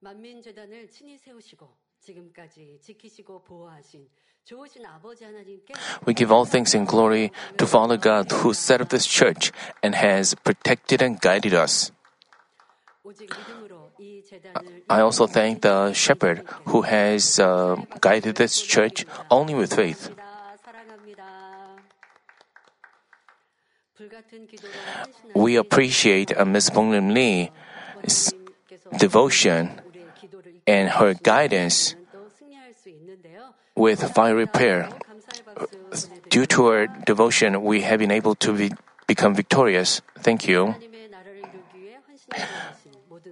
만민재단을 친히 세우시고 지금까지 지키시고 보호하신 좋으신 아버지 하나님께 We give all thanks and glory to Father God who set up this church and has protected and guided us. 오직 믿음으로 이 재단을 I also thank the shepherd who has uh, guided this church only with faith. 사랑합니다. 사랑합니다. 불같은 기도로 헌신하신 We appreciate uh, Ms. Bong Lim Lee's 하나님께서 devotion and her guidance with fiery prayer. Due to her devotion, we have been able to be, become victorious. Thank you.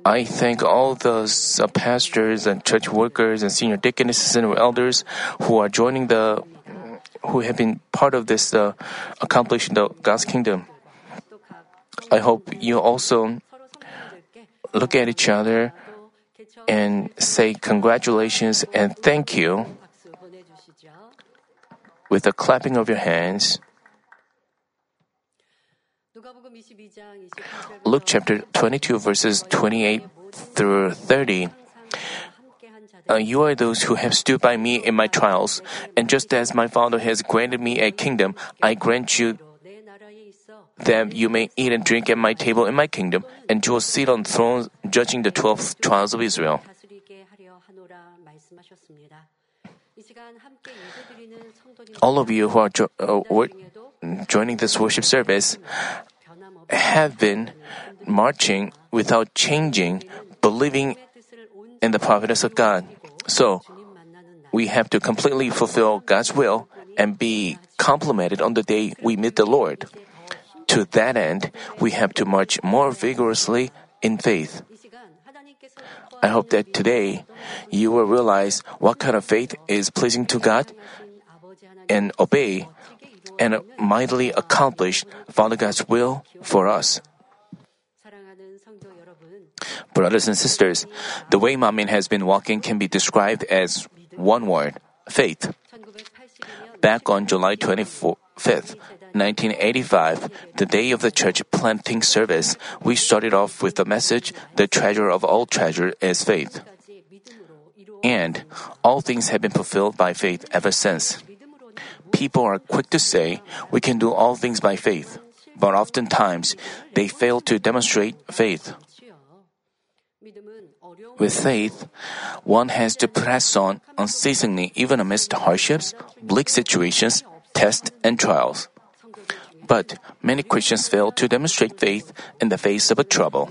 I thank all the uh, pastors and church workers and senior deaconesses and elders who are joining the, who have been part of this uh, accomplishing the God's kingdom. I hope you also look at each other and say congratulations and thank you with the clapping of your hands. Luke chapter 22, verses 28 through 30. Uh, you are those who have stood by me in my trials, and just as my Father has granted me a kingdom, I grant you then you may eat and drink at my table in my kingdom, and you will sit on thrones judging the twelve tribes of Israel. All of you who are jo- uh, joining this worship service have been marching without changing, believing in the providence of God. So, we have to completely fulfill God's will and be complimented on the day we meet the Lord. To that end, we have to march more vigorously in faith. I hope that today you will realize what kind of faith is pleasing to God and obey and mightily accomplish Father God's will for us. Brothers and sisters, the way Manmin has been walking can be described as one word faith. Back on July 25th, 1985, the day of the church planting service, we started off with the message, The treasure of all treasure is faith. And all things have been fulfilled by faith ever since. People are quick to say, We can do all things by faith, but oftentimes they fail to demonstrate faith. With faith, one has to press on unceasingly even amidst hardships, bleak situations, tests, and trials. But many Christians fail to demonstrate faith in the face of a trouble.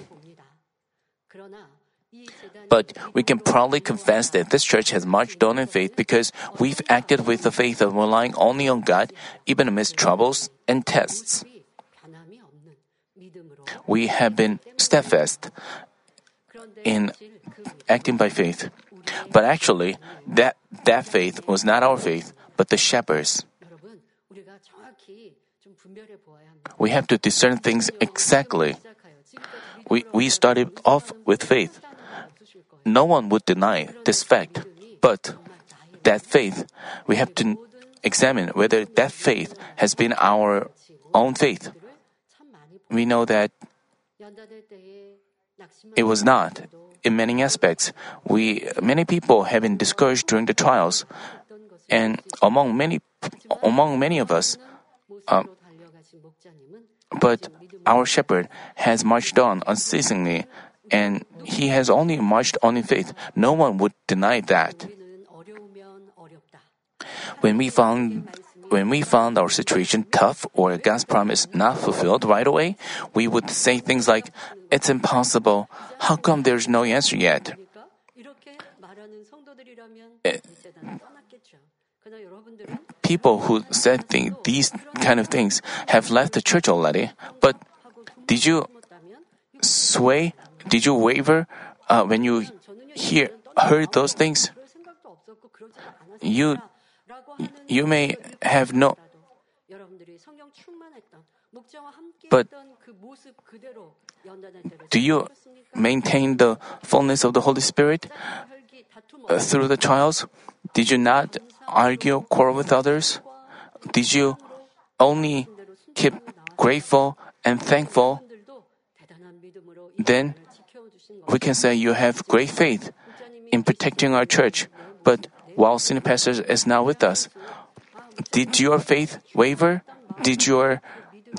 But we can proudly confess that this church has marched on in faith because we've acted with the faith of relying only on God, even amidst troubles and tests. We have been steadfast in acting by faith. But actually, that, that faith was not our faith, but the shepherd's. We have to discern things exactly. We, we started off with faith. No one would deny this fact, but that faith, we have to examine whether that faith has been our own faith. We know that it was not. In many aspects, we many people have been discouraged during the trials, and among many, among many of us, uh. But our shepherd has marched on unceasingly, and he has only marched on in faith. No one would deny that. When we found when we found our situation tough or God's promise not fulfilled right away, we would say things like, It's impossible. How come there's no answer yet? People who said thing, these kind of things have left the church already. But did you sway? Did you waver uh, when you hear heard those things? You you may have no but do you maintain the fullness of the Holy Spirit through the trials? Did you not argue, quarrel with others? Did you only keep grateful and thankful? Then we can say you have great faith in protecting our church. But while senior pastor is not with us, did your faith waver? Did your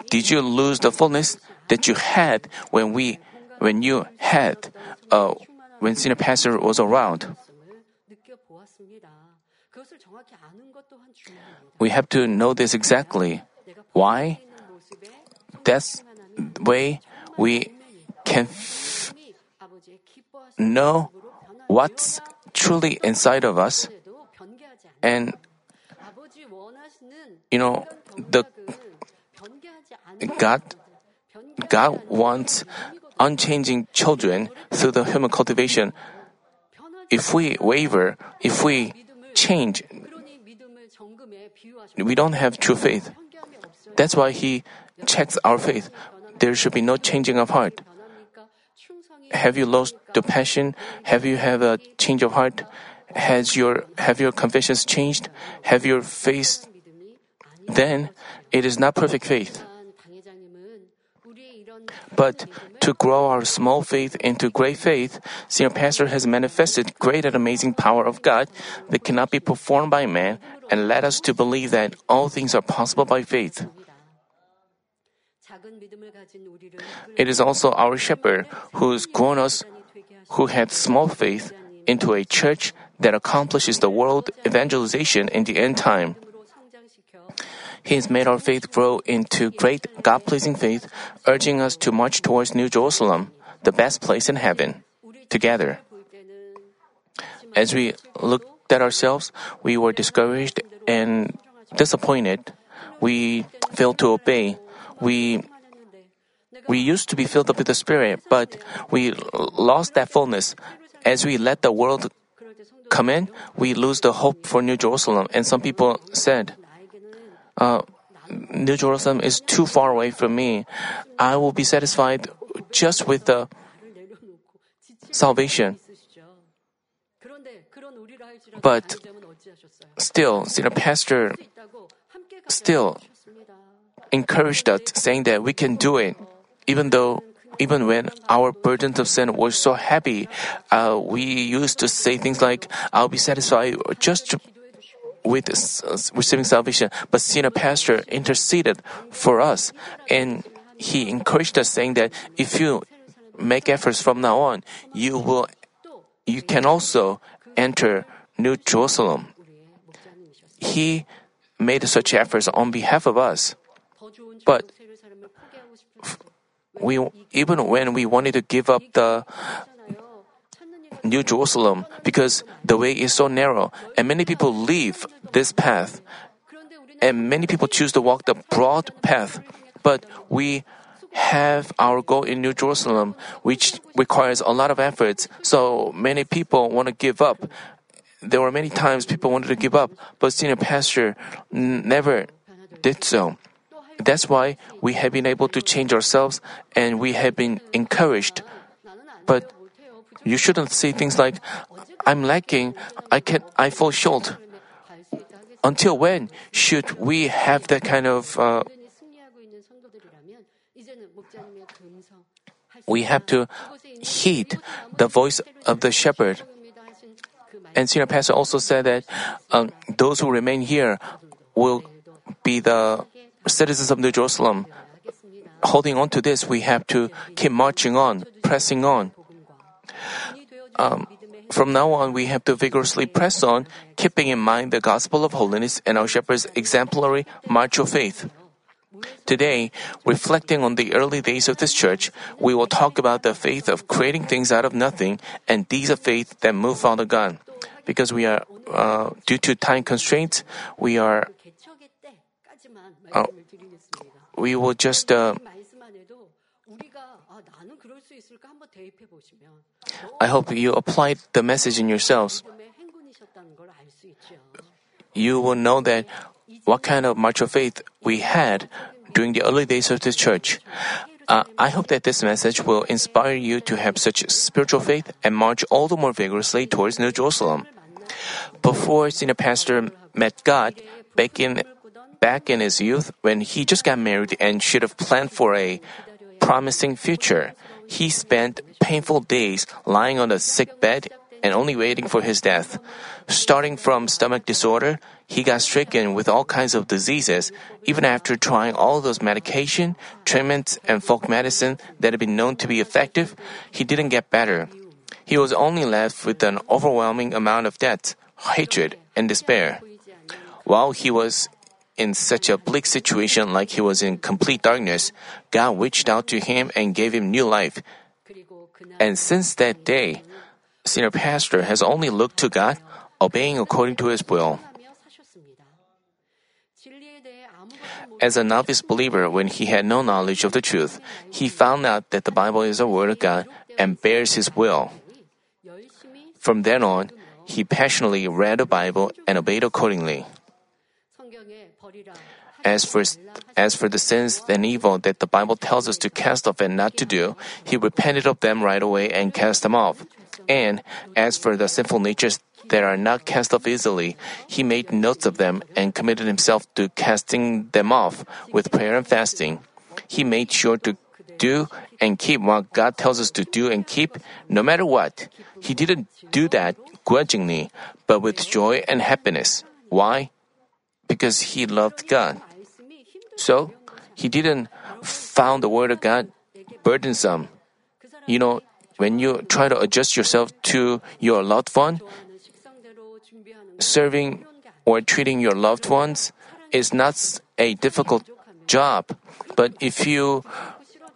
did you lose the fullness that you had when we when you had uh, when senior pastor was around? We have to know this exactly. Why? That's way we can f- know what's truly inside of us. And, you know, the God, God wants unchanging children through the human cultivation. If we waver, if we change, we don't have true faith. That's why He checks our faith. There should be no changing of heart. Have you lost the passion? Have you have a change of heart? Has your have your confessions changed? Have your faith? Then it is not perfect faith. But to grow our small faith into great faith, Senior Pastor has manifested great and amazing power of God that cannot be performed by man and led us to believe that all things are possible by faith. It is also our shepherd who has grown us, who had small faith, into a church that accomplishes the world evangelization in the end time. He has made our faith grow into great God pleasing faith, urging us to march towards New Jerusalem, the best place in heaven, together. As we looked at ourselves, we were discouraged and disappointed. We failed to obey. We we used to be filled up with the Spirit, but we lost that fullness. As we let the world come in, we lose the hope for New Jerusalem. And some people said, uh, New Jerusalem is too far away from me. I will be satisfied just with the salvation. But still, the pastor still encouraged us, saying that we can do it, even though even when our burdens of sin were so heavy, uh, we used to say things like, "I'll be satisfied just with receiving salvation." But senior pastor interceded for us, and he encouraged us, saying that if you make efforts from now on, you will, you can also enter New Jerusalem. He made such efforts on behalf of us. But we even when we wanted to give up the New Jerusalem because the way is so narrow and many people leave this path and many people choose to walk the broad path. But we have our goal in New Jerusalem which requires a lot of efforts. So many people want to give up. There were many times people wanted to give up but senior pastor never did so. That's why we have been able to change ourselves and we have been encouraged. But you shouldn't say things like, I'm lacking, I can I fall short. Until when should we have that kind of uh, we have to heed the voice of the shepherd. And senior pastor also said that um, those who remain here will be the citizens of New Jerusalem. Holding on to this, we have to keep marching on, pressing on. Um, from now on, we have to vigorously press on, keeping in mind the gospel of holiness and our shepherd's exemplary march of faith. Today, reflecting on the early days of this church, we will talk about the faith of creating things out of nothing and deeds of faith that move Father God. Because we are, uh, due to time constraints, we are uh, we will just uh, I hope you applied the message in yourselves. You will know that what kind of march of faith we had during the early days of this church. Uh, I hope that this message will inspire you to have such spiritual faith and march all the more vigorously towards New Jerusalem. Before senior pastor met God back in back in his youth when he just got married and should have planned for a promising future. He spent painful days lying on a sick bed and only waiting for his death. Starting from stomach disorder, he got stricken with all kinds of diseases. Even after trying all those medication, treatments, and folk medicine that had been known to be effective, he didn't get better. He was only left with an overwhelming amount of debt, hatred, and despair. While he was in such a bleak situation like he was in complete darkness, God reached out to him and gave him new life. And since that day, senior pastor has only looked to God, obeying according to his will. As a novice believer, when he had no knowledge of the truth, he found out that the Bible is the Word of God and bears his will. From then on, he passionately read the Bible and obeyed accordingly. As for, as for the sins and evil that the Bible tells us to cast off and not to do, he repented of them right away and cast them off. And as for the sinful natures that are not cast off easily, he made notes of them and committed himself to casting them off with prayer and fasting. He made sure to do and keep what God tells us to do and keep, no matter what. He didn't do that grudgingly, but with joy and happiness. Why? Because he loved God. So, he didn't found the word of God burdensome. You know, when you try to adjust yourself to your loved one, serving or treating your loved ones is not a difficult job. But if you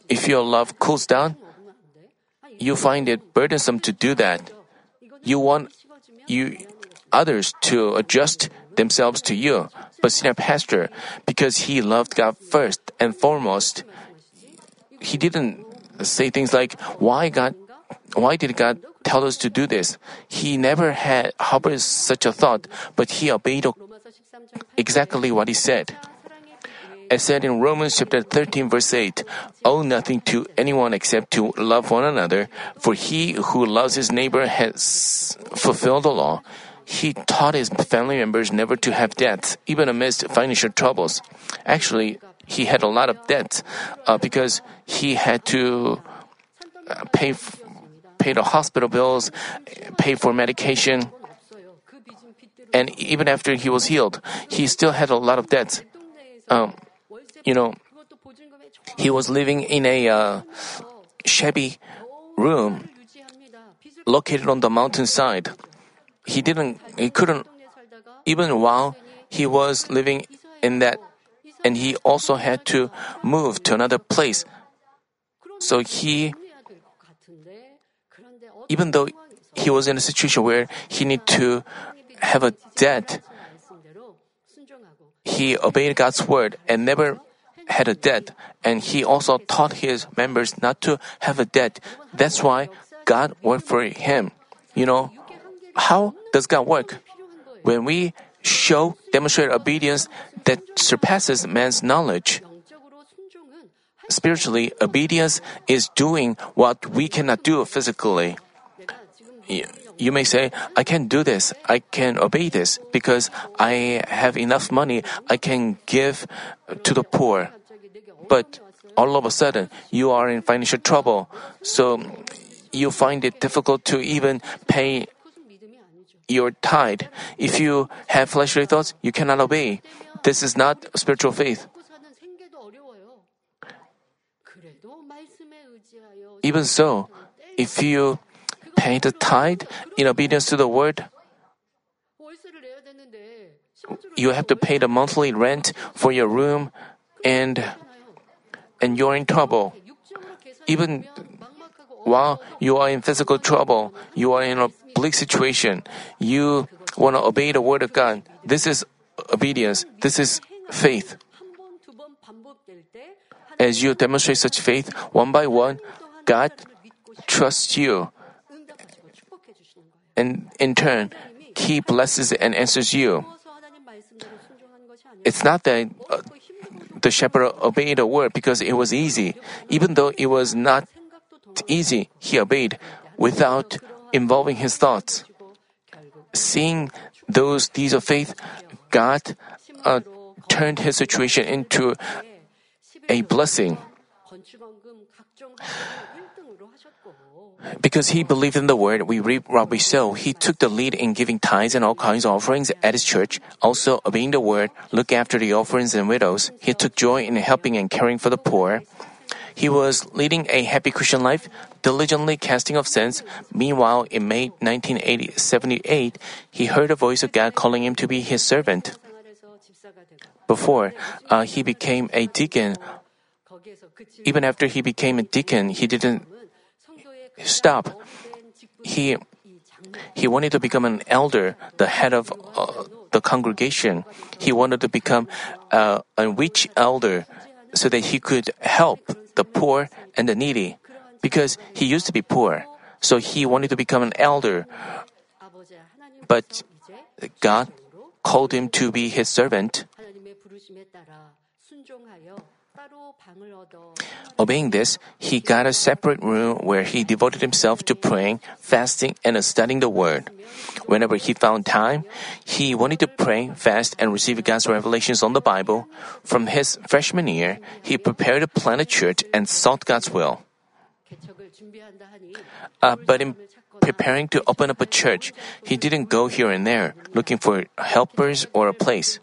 if your love cools down, you find it burdensome to do that. You want you others to adjust themselves to you. But senior pastor, because he loved God first and foremost, he didn't say things like, "Why God? Why did God tell us to do this?" He never had harbored such a thought, but he obeyed exactly what he said. As said in Romans chapter 13 verse 8, owe nothing to anyone except to love one another, for he who loves his neighbor has fulfilled the law. He taught his family members never to have debts, even amidst financial troubles. Actually, he had a lot of debts uh, because he had to uh, pay f- pay the hospital bills, pay for medication, and even after he was healed, he still had a lot of debts. Um, you know, he was living in a uh, shabby room located on the mountainside he didn't, he couldn't, even while he was living in that, and he also had to move to another place. So he, even though he was in a situation where he need to have a debt, he obeyed God's word and never had a debt, and he also taught his members not to have a debt. That's why God worked for him. You know, how does God work? When we show, demonstrate obedience that surpasses man's knowledge. Spiritually, obedience is doing what we cannot do physically. You may say, I can do this, I can obey this because I have enough money I can give to the poor. But all of a sudden, you are in financial trouble, so you find it difficult to even pay your tied. If you have fleshly thoughts, you cannot obey. This is not spiritual faith. Even so, if you pay the tithe in obedience to the word, you have to pay the monthly rent for your room and and you're in trouble. Even while you are in physical trouble, you are in a bleak situation, you want to obey the word of God. This is obedience. This is faith. As you demonstrate such faith one by one, God trusts you. And in turn, He blesses and answers you. It's not that uh, the shepherd obeyed the word because it was easy. Even though it was not easy, he obeyed without involving his thoughts. Seeing those deeds of faith, God uh, turned his situation into a blessing. Because he believed in the word, we reap what we sow. He took the lead in giving tithes and all kinds of offerings at his church. Also, obeying the word, look after the orphans and widows. He took joy in helping and caring for the poor. He was leading a happy Christian life, diligently casting off sins. Meanwhile, in May 1978, he heard a voice of God calling him to be his servant. Before uh, he became a deacon, even after he became a deacon, he didn't stop. He he wanted to become an elder, the head of uh, the congregation. He wanted to become uh, a rich elder so that he could help the poor and the needy because he used to be poor. So he wanted to become an elder. But God called him to be his servant. Obeying this, he got a separate room where he devoted himself to praying, fasting, and studying the Word. Whenever he found time, he wanted to pray, fast, and receive God's revelations on the Bible. From his freshman year, he prepared to plant a church and sought God's will. Uh, but in preparing to open up a church, he didn't go here and there looking for helpers or a place.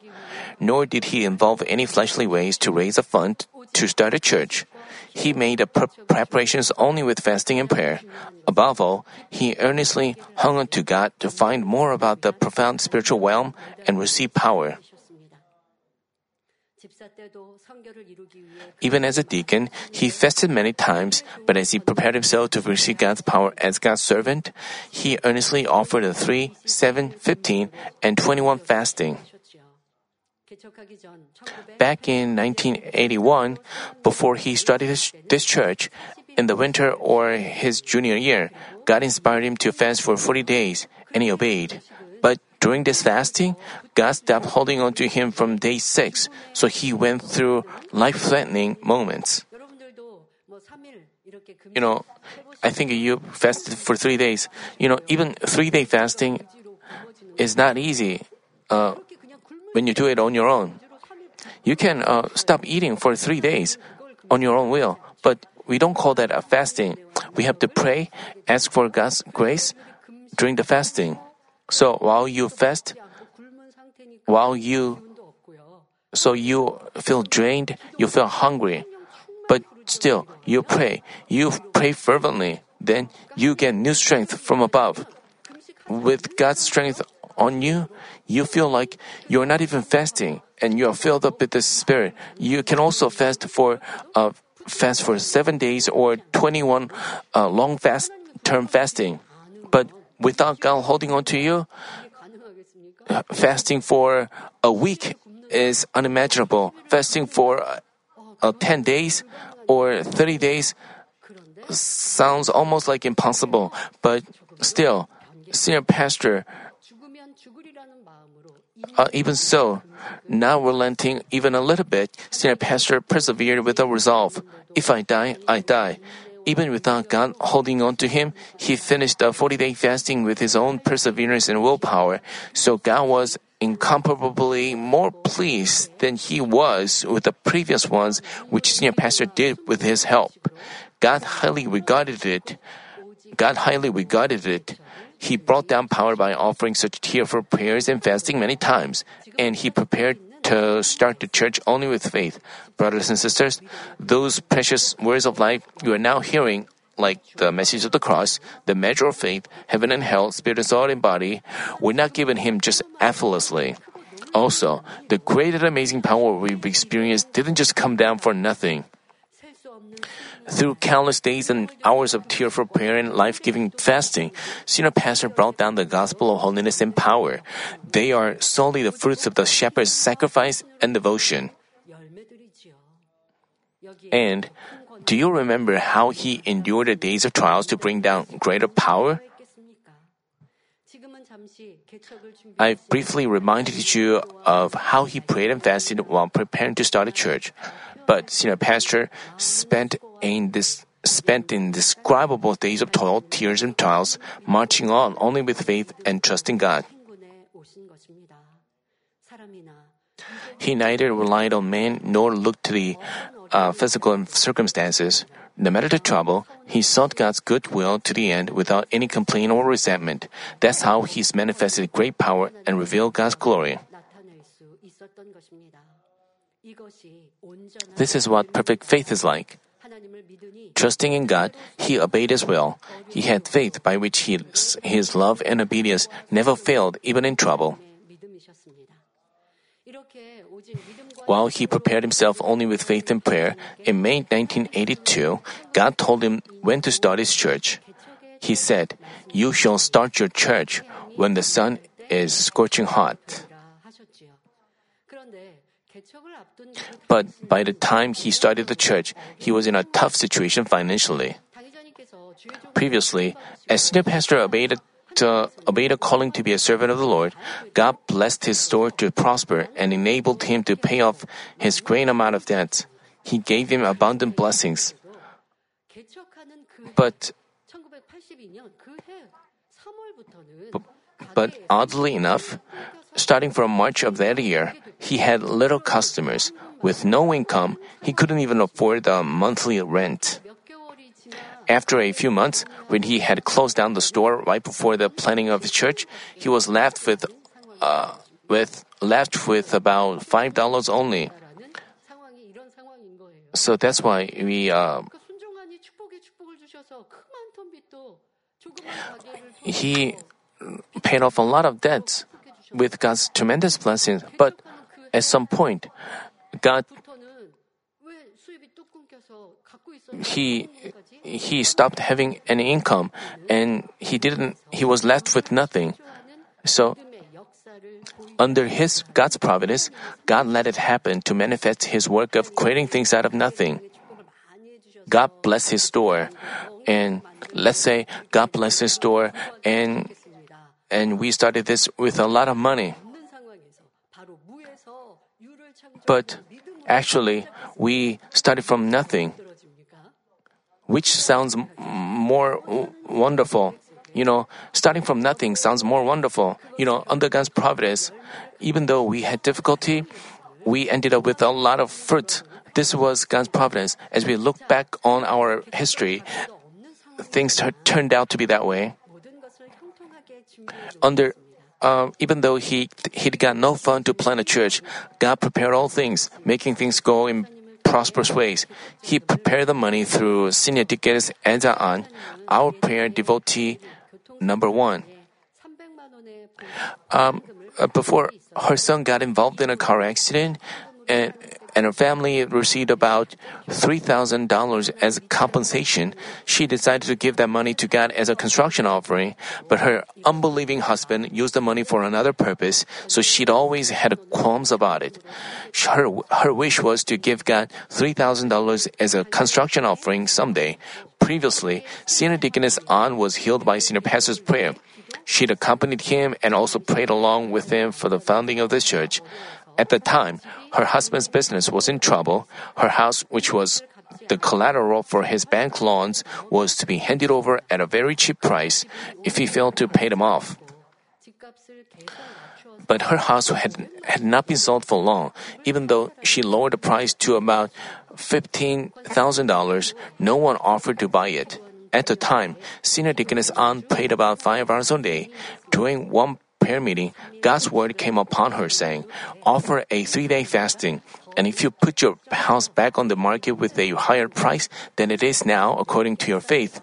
Nor did he involve any fleshly ways to raise a fund to start a church. He made pre- preparations only with fasting and prayer. Above all, he earnestly hung on to God to find more about the profound spiritual realm and receive power. Even as a deacon, he fasted many times, but as he prepared himself to receive God's power as God's servant, he earnestly offered a 3, 7, 15, and 21 fasting. Back in 1981, before he started his, this church, in the winter or his junior year, God inspired him to fast for 40 days, and he obeyed. But during this fasting, God stopped holding on to him from day 6, so he went through life threatening moments. You know, I think you fasted for three days. You know, even three day fasting is not easy. Uh, when you do it on your own. You can uh, stop eating for three days on your own will, but we don't call that a fasting. We have to pray, ask for God's grace during the fasting. So while you fast, while you so you feel drained, you feel hungry, but still you pray, you pray fervently, then you get new strength from above. With God's strength on you, you feel like you're not even fasting and you are filled up with the Spirit. You can also fast for uh, fast for seven days or 21 uh, long fast term fasting. But without God holding on to you, uh, fasting for a week is unimaginable. Fasting for uh, 10 days or 30 days sounds almost like impossible, but still, senior pastor uh, even so, not relenting even a little bit, senior pastor persevered with a resolve. If I die, I die. Even without God holding on to him, he finished the 40 day fasting with his own perseverance and willpower. So God was incomparably more pleased than he was with the previous ones which senior pastor did with his help. God highly regarded it. God highly regarded it. He brought down power by offering such tearful prayers and fasting many times, and he prepared to start the church only with faith. Brothers and sisters, those precious words of life you are now hearing, like the message of the cross, the measure of faith, heaven and hell, spirit, and soul, and body, were not given him just effortlessly. Also, the great and amazing power we've experienced didn't just come down for nothing. Through countless days and hours of tearful prayer and life-giving fasting, senior pastor brought down the gospel of holiness and power. They are solely the fruits of the shepherd's sacrifice and devotion. And do you remember how he endured the days of trials to bring down greater power? I briefly reminded you of how he prayed and fasted while preparing to start a church. But senior pastor spent in this spent indescribable days of toil, tears, and trials, marching on only with faith and trusting God. He neither relied on man nor looked to the uh, physical circumstances. No matter the trouble, he sought God's goodwill to the end without any complaint or resentment. That's how he's manifested great power and revealed God's glory. This is what perfect faith is like. Trusting in God, he obeyed his will. He had faith by which he, his love and obedience never failed, even in trouble. While he prepared himself only with faith and prayer, in May 1982, God told him when to start his church. He said, You shall start your church when the sun is scorching hot. But by the time he started the church, he was in a tough situation financially. Previously, as senior pastor obeyed a obeyed a calling to be a servant of the Lord, God blessed his store to prosper and enabled him to pay off his great amount of debts. He gave him abundant blessings. But, but oddly enough, Starting from March of that year, he had little customers. With no income, he couldn't even afford the monthly rent. After a few months, when he had closed down the store right before the planning of his church, he was left with, uh, with left with about five dollars only. So that's why we. Uh, he paid off a lot of debts with God's tremendous blessings, but at some point, God he he stopped having any income and he didn't he was left with nothing. So under his god's providence god let it happen to manifest his work of creating things out of nothing. God bless his store and let's say god bless his store and and we started this with a lot of money. But actually, we started from nothing, which sounds more wonderful. You know, starting from nothing sounds more wonderful. You know, under God's providence, even though we had difficulty, we ended up with a lot of fruit. This was God's providence. As we look back on our history, things t- turned out to be that way. Under um, even though he he'd got no fund to plant a church, God prepared all things, making things go in prosperous ways. He prepared the money through senior tickets and on our prayer devotee number one. Um, uh, before her son got involved in a car accident, and and her family received about three thousand dollars as compensation, she decided to give that money to God as a construction offering. But her unbelieving husband used the money for another purpose, so she'd always had qualms about it. Her her wish was to give God three thousand dollars as a construction offering someday. Previously, Senior Deaconess An was healed by Senior Pastor's prayer. She'd accompanied him and also prayed along with him for the founding of this church. At the time, her husband's business was in trouble. Her house, which was the collateral for his bank loans, was to be handed over at a very cheap price if he failed to pay them off. But her house had, had not been sold for long, even though she lowered the price to about $15,000, no one offered to buy it. At the time, Senior Deaconess An prayed about five hours a day. During one prayer meeting, God's word came upon her, saying, Offer a three day fasting, and if you put your house back on the market with a higher price than it is now, according to your faith,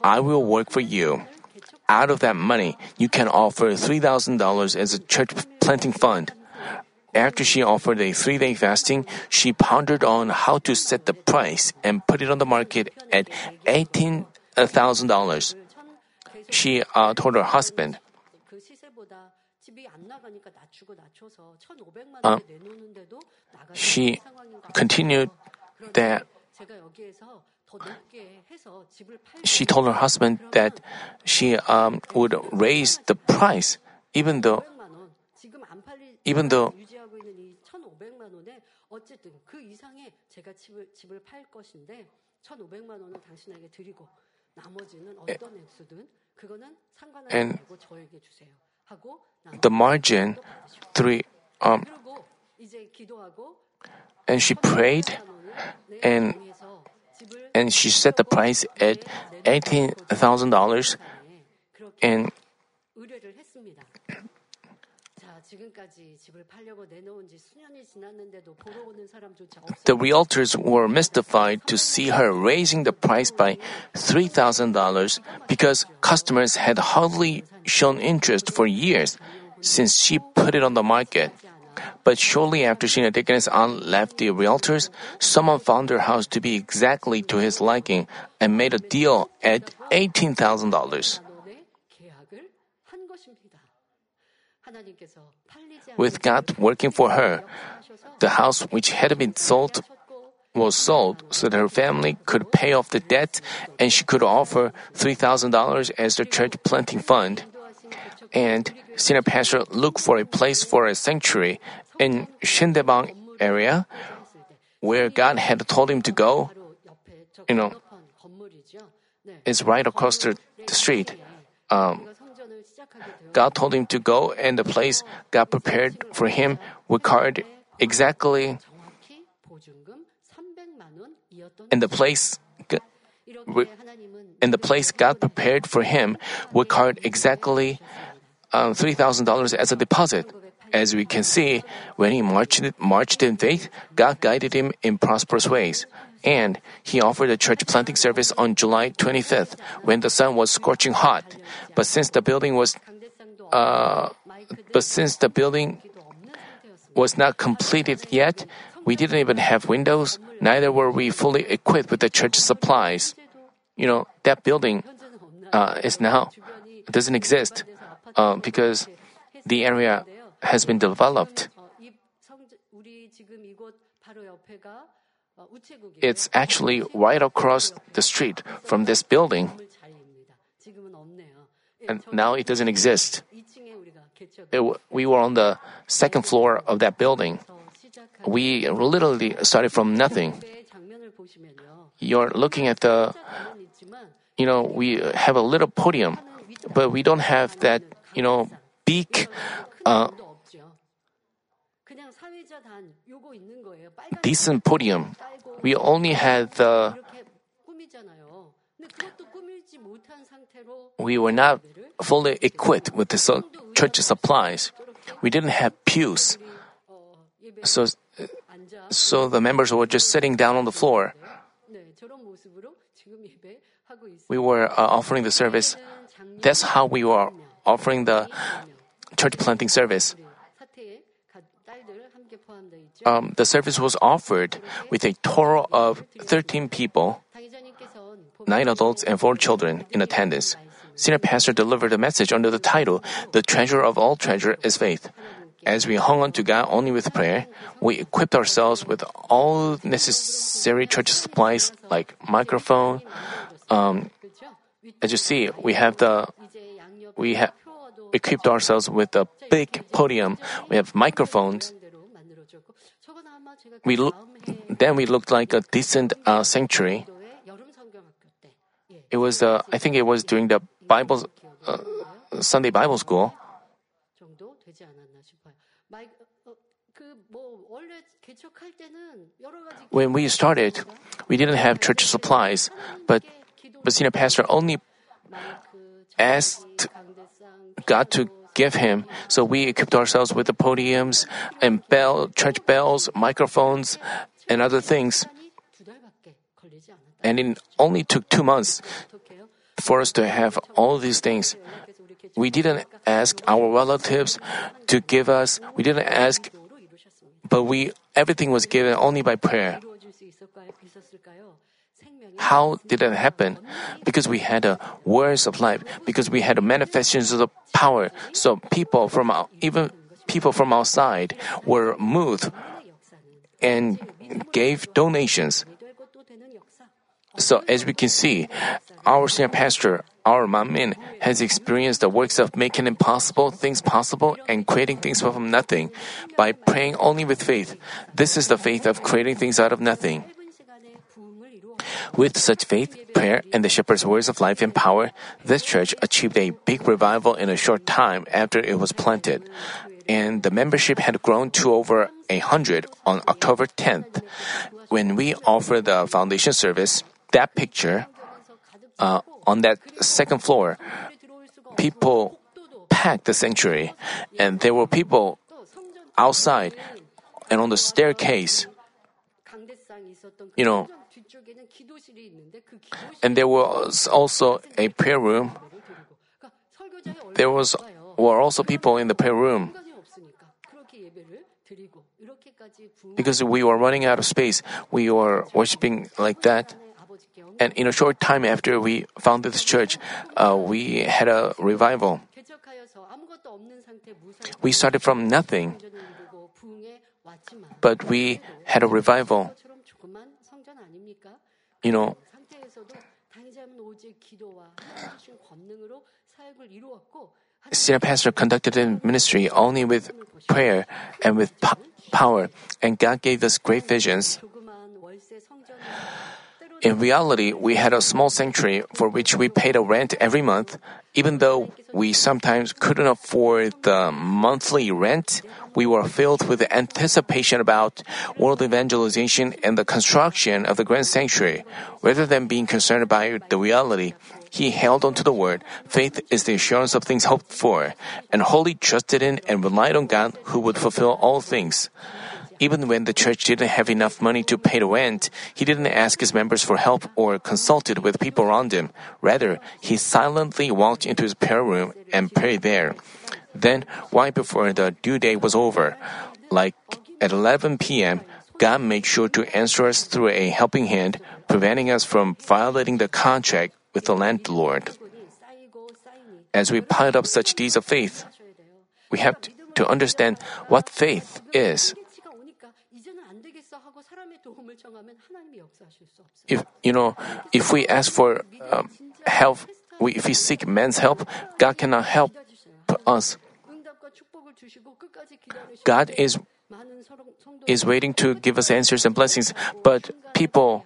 I will work for you. Out of that money, you can offer $3,000 as a church planting fund. After she offered a three day fasting, she pondered on how to set the price and put it on the market at $18,000. She uh, told her husband, uh, she continued that she told her husband that she um, would raise the price even though even though and the margin three um, and she prayed and and she set the price at eighteen thousand dollars and the realtors were mystified to see her raising the price by $3,000 because customers had hardly shown interest for years since she put it on the market. But shortly after Senior Deaconess An left the realtors, someone found her house to be exactly to his liking and made a deal at $18,000. With God working for her, the house which had been sold was sold so that her family could pay off the debt and she could offer $3,000 as the church planting fund. And senior pastor looked for a place for a sanctuary in Sindaebang area where God had told him to go. You know, it's right across the, the street. Um, God told him to go, and the place God prepared for him required exactly and the place and the place God prepared for him required exactly um, three thousand dollars as a deposit. As we can see, when he marched marched in faith, God guided him in prosperous ways. And he offered a church planting service on July 25th when the sun was scorching hot. But since the building was, uh, but since the building was not completed yet, we didn't even have windows. Neither were we fully equipped with the church supplies. You know that building uh, is now doesn't exist uh, because the area has been developed. It's actually right across the street from this building. And now it doesn't exist. It, we were on the second floor of that building. We literally started from nothing. You're looking at the, you know, we have a little podium, but we don't have that, you know, beak, uh, decent podium we only had the we were not fully equipped with the church supplies. We didn't have pews. So, so the members were just sitting down on the floor. We were uh, offering the service. That's how we were offering the church planting service um, the service was offered with a total of 13 people, nine adults and four children in attendance. Senior pastor delivered a message under the title, The Treasure of All Treasure is Faith. As we hung on to God only with prayer, we equipped ourselves with all necessary church supplies like microphone. Um, as you see, we have the we have equipped ourselves with a big podium. We have microphones we look, then we looked like a decent uh, sanctuary. It was the, I think it was during the Bible, uh, Sunday Bible school. When we started, we didn't have church supplies, but the senior pastor only asked God to give Him. So we equipped ourselves with the podiums and bell, church bells, microphones, and other things. And it only took two months for us to have all these things. We didn't ask our relatives to give us, we didn't ask, but we everything was given only by prayer. How did that happen? Because we had a words of life, because we had manifestations of power. So people from our, even people from outside were moved and gave donations. So as we can see, our senior pastor, our Manmin, has experienced the works of making impossible things possible and creating things from nothing by praying only with faith. This is the faith of creating things out of nothing. With such faith, prayer, and the shepherd's words of life and power, this church achieved a big revival in a short time after it was planted. and the membership had grown to over a hundred on October 10th. When we offered the foundation service, that picture uh, on that second floor, people packed the sanctuary, and there were people outside and on the staircase. You know, and there was also a prayer room. There was were also people in the prayer room. Because we were running out of space, we were worshiping like that. And in a short time after we founded this church, uh, we had a revival. We started from nothing, but we had a revival. You know, senior pastor conducted a ministry only with prayer and with po- power, and God gave us great visions. In reality, we had a small sanctuary for which we paid a rent every month. Even though we sometimes couldn't afford the monthly rent, we were filled with anticipation about world evangelization and the construction of the grand sanctuary. Rather than being concerned about the reality, he held on to the word. Faith is the assurance of things hoped for, and wholly trusted in and relied on God who would fulfill all things. Even when the church didn't have enough money to pay the rent, he didn't ask his members for help or consulted with people around him. Rather, he silently walked into his prayer room and prayed there. Then, right before the due date was over, like at 11 p.m., God made sure to answer us through a helping hand, preventing us from violating the contract with the landlord. As we piled up such deeds of faith, we have to understand what faith is. If you know, if we ask for um, help, we, if we seek man's help, God cannot help us. God is is waiting to give us answers and blessings, but people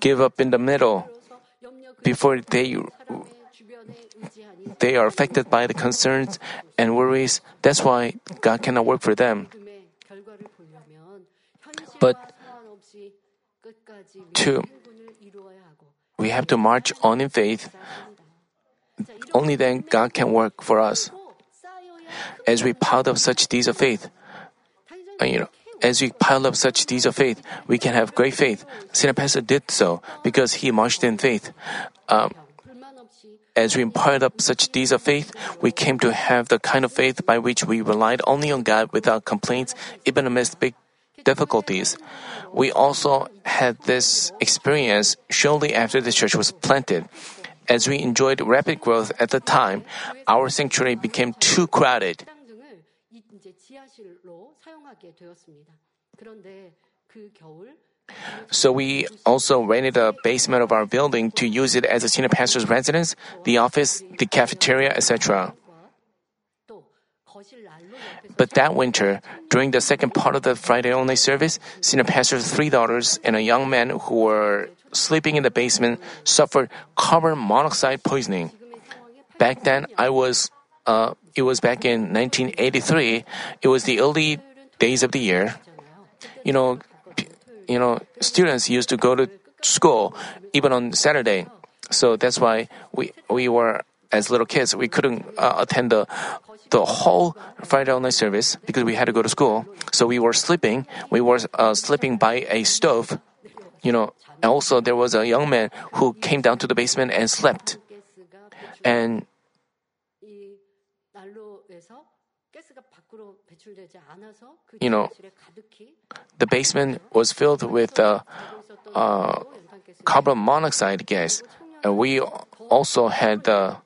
give up in the middle before they they are affected by the concerns and worries. That's why God cannot work for them. But to we have to march on in faith. Only then God can work for us. As we piled up such deeds of faith, uh, you know, as we pile up such deeds of faith, we can have great faith. Pastor did so because he marched in faith. Um, as we piled up such deeds of faith, we came to have the kind of faith by which we relied only on God without complaints, even amidst big difficulties. We also had this experience shortly after the church was planted. As we enjoyed rapid growth at the time, our sanctuary became too crowded. So we also rented a basement of our building to use it as a senior pastor's residence, the office, the cafeteria, etc. But that winter, during the second part of the Friday only service, senior pastor's three daughters and a young man who were sleeping in the basement suffered carbon monoxide poisoning. Back then, I was, uh, it was back in 1983. It was the early days of the year. You know, you know, students used to go to school even on Saturday. So that's why we we were as little kids we couldn't uh, attend the the whole Friday night service because we had to go to school. So we were sleeping. We were uh, sleeping by a stove. You know, and also there was a young man who came down to the basement and slept. And you know, the basement was filled with uh, uh, carbon monoxide gas. And we also had the,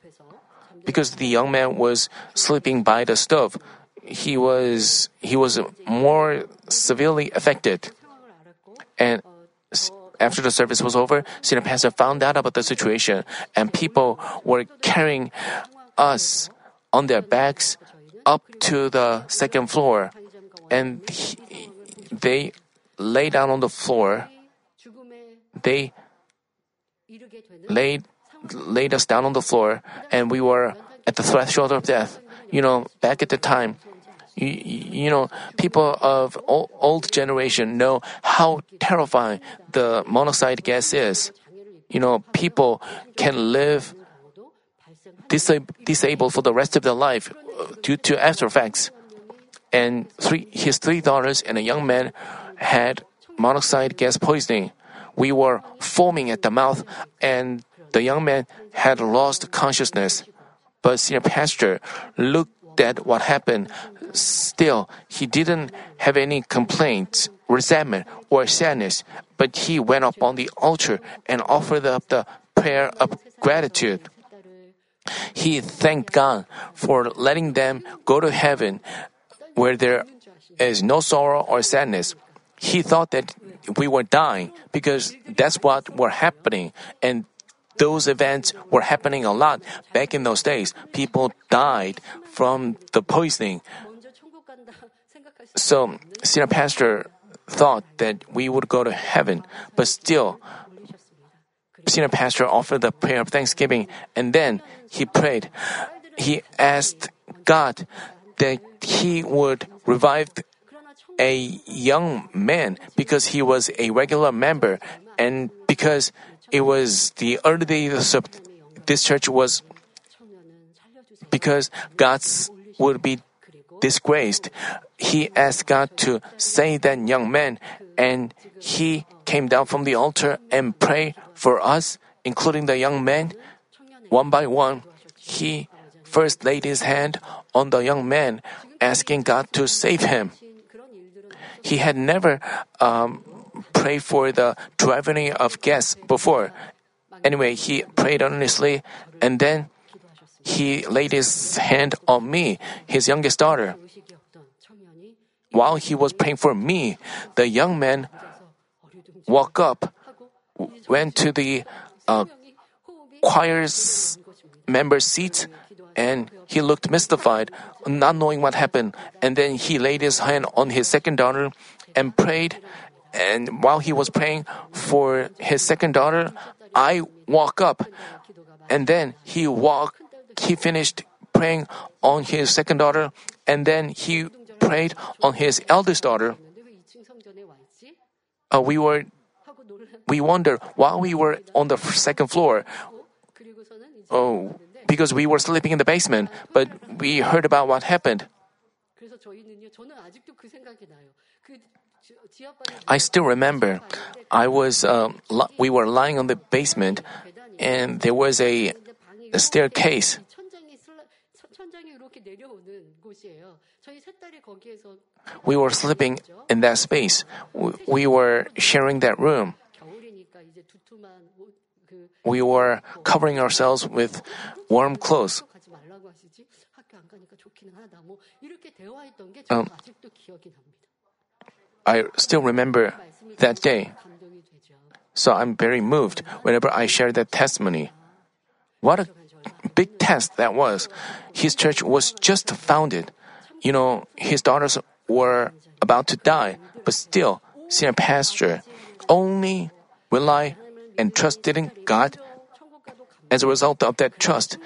because the young man was sleeping by the stove, he was, he was more severely affected. And after the service was over, senior pastor found out about the situation and people were carrying us on their backs up to the second floor and he, they lay down on the floor. They laid laid us down on the floor, and we were at the threshold of death. You know, back at the time, You, you know, people of old generation know how terrifying the monoxide gas is. You know, people can live disab- disabled for the rest of their life uh, due to after effects. And three, his three daughters and a young man had monoxide gas poisoning. We were foaming at the mouth, and the young man had lost consciousness. But senior pastor looked at what happened. Still, he didn't have any complaints, resentment, or sadness, but he went up on the altar and offered up the prayer of gratitude. He thanked God for letting them go to heaven where there is no sorrow or sadness. He thought that we were dying because that's what were happening and those events were happening a lot. Back in those days, people died from the poisoning. So, senior pastor thought that we would go to heaven, but still, senior pastor offered the prayer of thanksgiving, and then he prayed. He asked God that he would revive a young man because he was a regular member and because it was the early this church was because God would be disgraced. He asked God to save that young man, and he came down from the altar and prayed for us, including the young man. One by one, he first laid his hand on the young man, asking God to save him. He had never um, pray for the traveling of guests before. Anyway, he prayed earnestly and then he laid his hand on me, his youngest daughter. While he was praying for me, the young man walked up, went to the uh, choir's member's seat, and he looked mystified, not knowing what happened. And then he laid his hand on his second daughter and prayed, and while he was praying for his second daughter, I woke up. And then he walked, he finished praying on his second daughter, and then he prayed on his eldest daughter. Uh, we were, we wonder while we were on the second floor, oh, because we were sleeping in the basement, but we heard about what happened. I still remember I was uh, we were lying on the basement and there was a, a staircase. We were sleeping in that space. We, we were sharing that room we were covering ourselves with warm clothes. Um, I still remember that day. So I'm very moved whenever I share that testimony. What a big test that was. His church was just founded. You know, his daughters were about to die, but still, senior pastor only rely and trusted in God. As a result of that trust,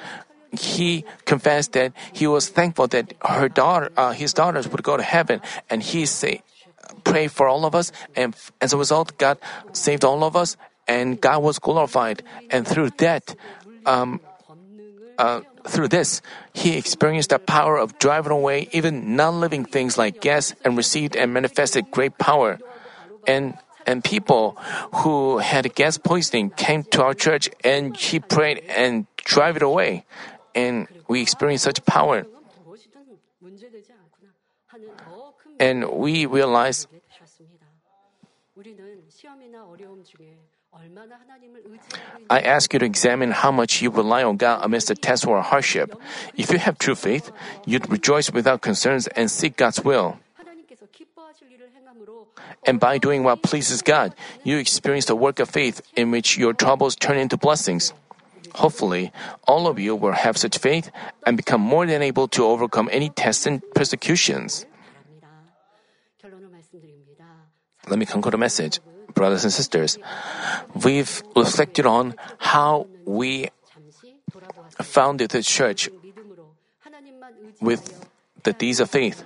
he confessed that he was thankful that her daughter, uh, his daughters would go to heaven, and he say, pray for all of us. And f- as a result, God saved all of us, and God was glorified. And through that, um, uh, through this, he experienced the power of driving away even non-living things like gas, and received and manifested great power. And and people who had gas poisoning came to our church and she prayed and drive it away. And we experienced such power. And we realized I ask you to examine how much you rely on God amidst the test or hardship. If you have true faith, you'd rejoice without concerns and seek God's will. And by doing what pleases God, you experience the work of faith in which your troubles turn into blessings. Hopefully, all of you will have such faith and become more than able to overcome any tests and persecutions. Let me conclude the message. Brothers and sisters, we've reflected on how we founded the church with the deeds of faith.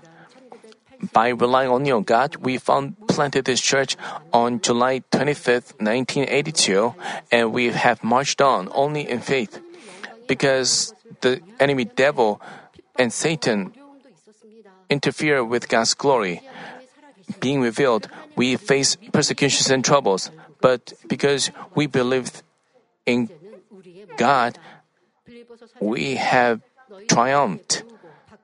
By relying on your God, we found, planted this church on July 25, 1982, and we have marched on only in faith. Because the enemy devil and Satan interfere with God's glory being revealed, we face persecutions and troubles. But because we believe in God, we have triumphed.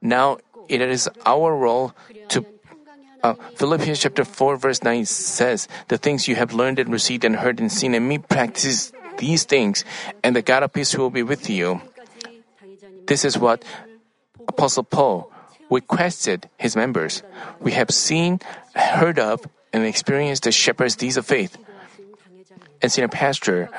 Now it is our role to uh, Philippians chapter 4 verse 9 says, The things you have learned and received and heard and seen in me, practice these things, and the God of peace will be with you. This is what Apostle Paul requested his members. We have seen, heard of, and experienced the shepherd's deeds of faith. And senior pastor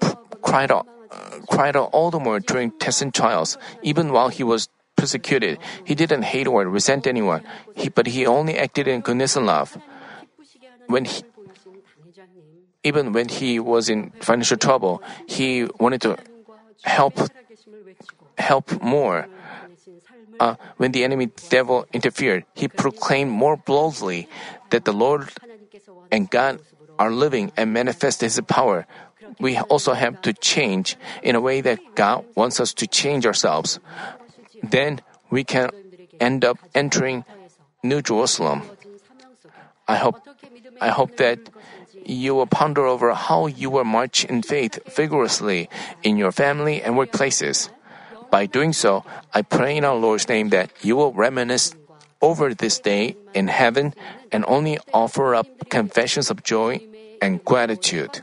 p- cried out, uh, cried out all the more during tests and trials, even while he was persecuted. He didn't hate or resent anyone, he, but he only acted in goodness and love. When he, even when he was in financial trouble, he wanted to help help more. Uh, when the enemy devil interfered, he proclaimed more boldly that the Lord and God are living and manifest His power. We also have to change in a way that God wants us to change ourselves. Then we can end up entering New Jerusalem. I hope, I hope that you will ponder over how you will march in faith vigorously in your family and workplaces. By doing so, I pray in our Lord's name that you will reminisce over this day in heaven and only offer up confessions of joy and gratitude.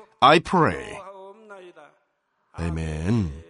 I pray. Amen.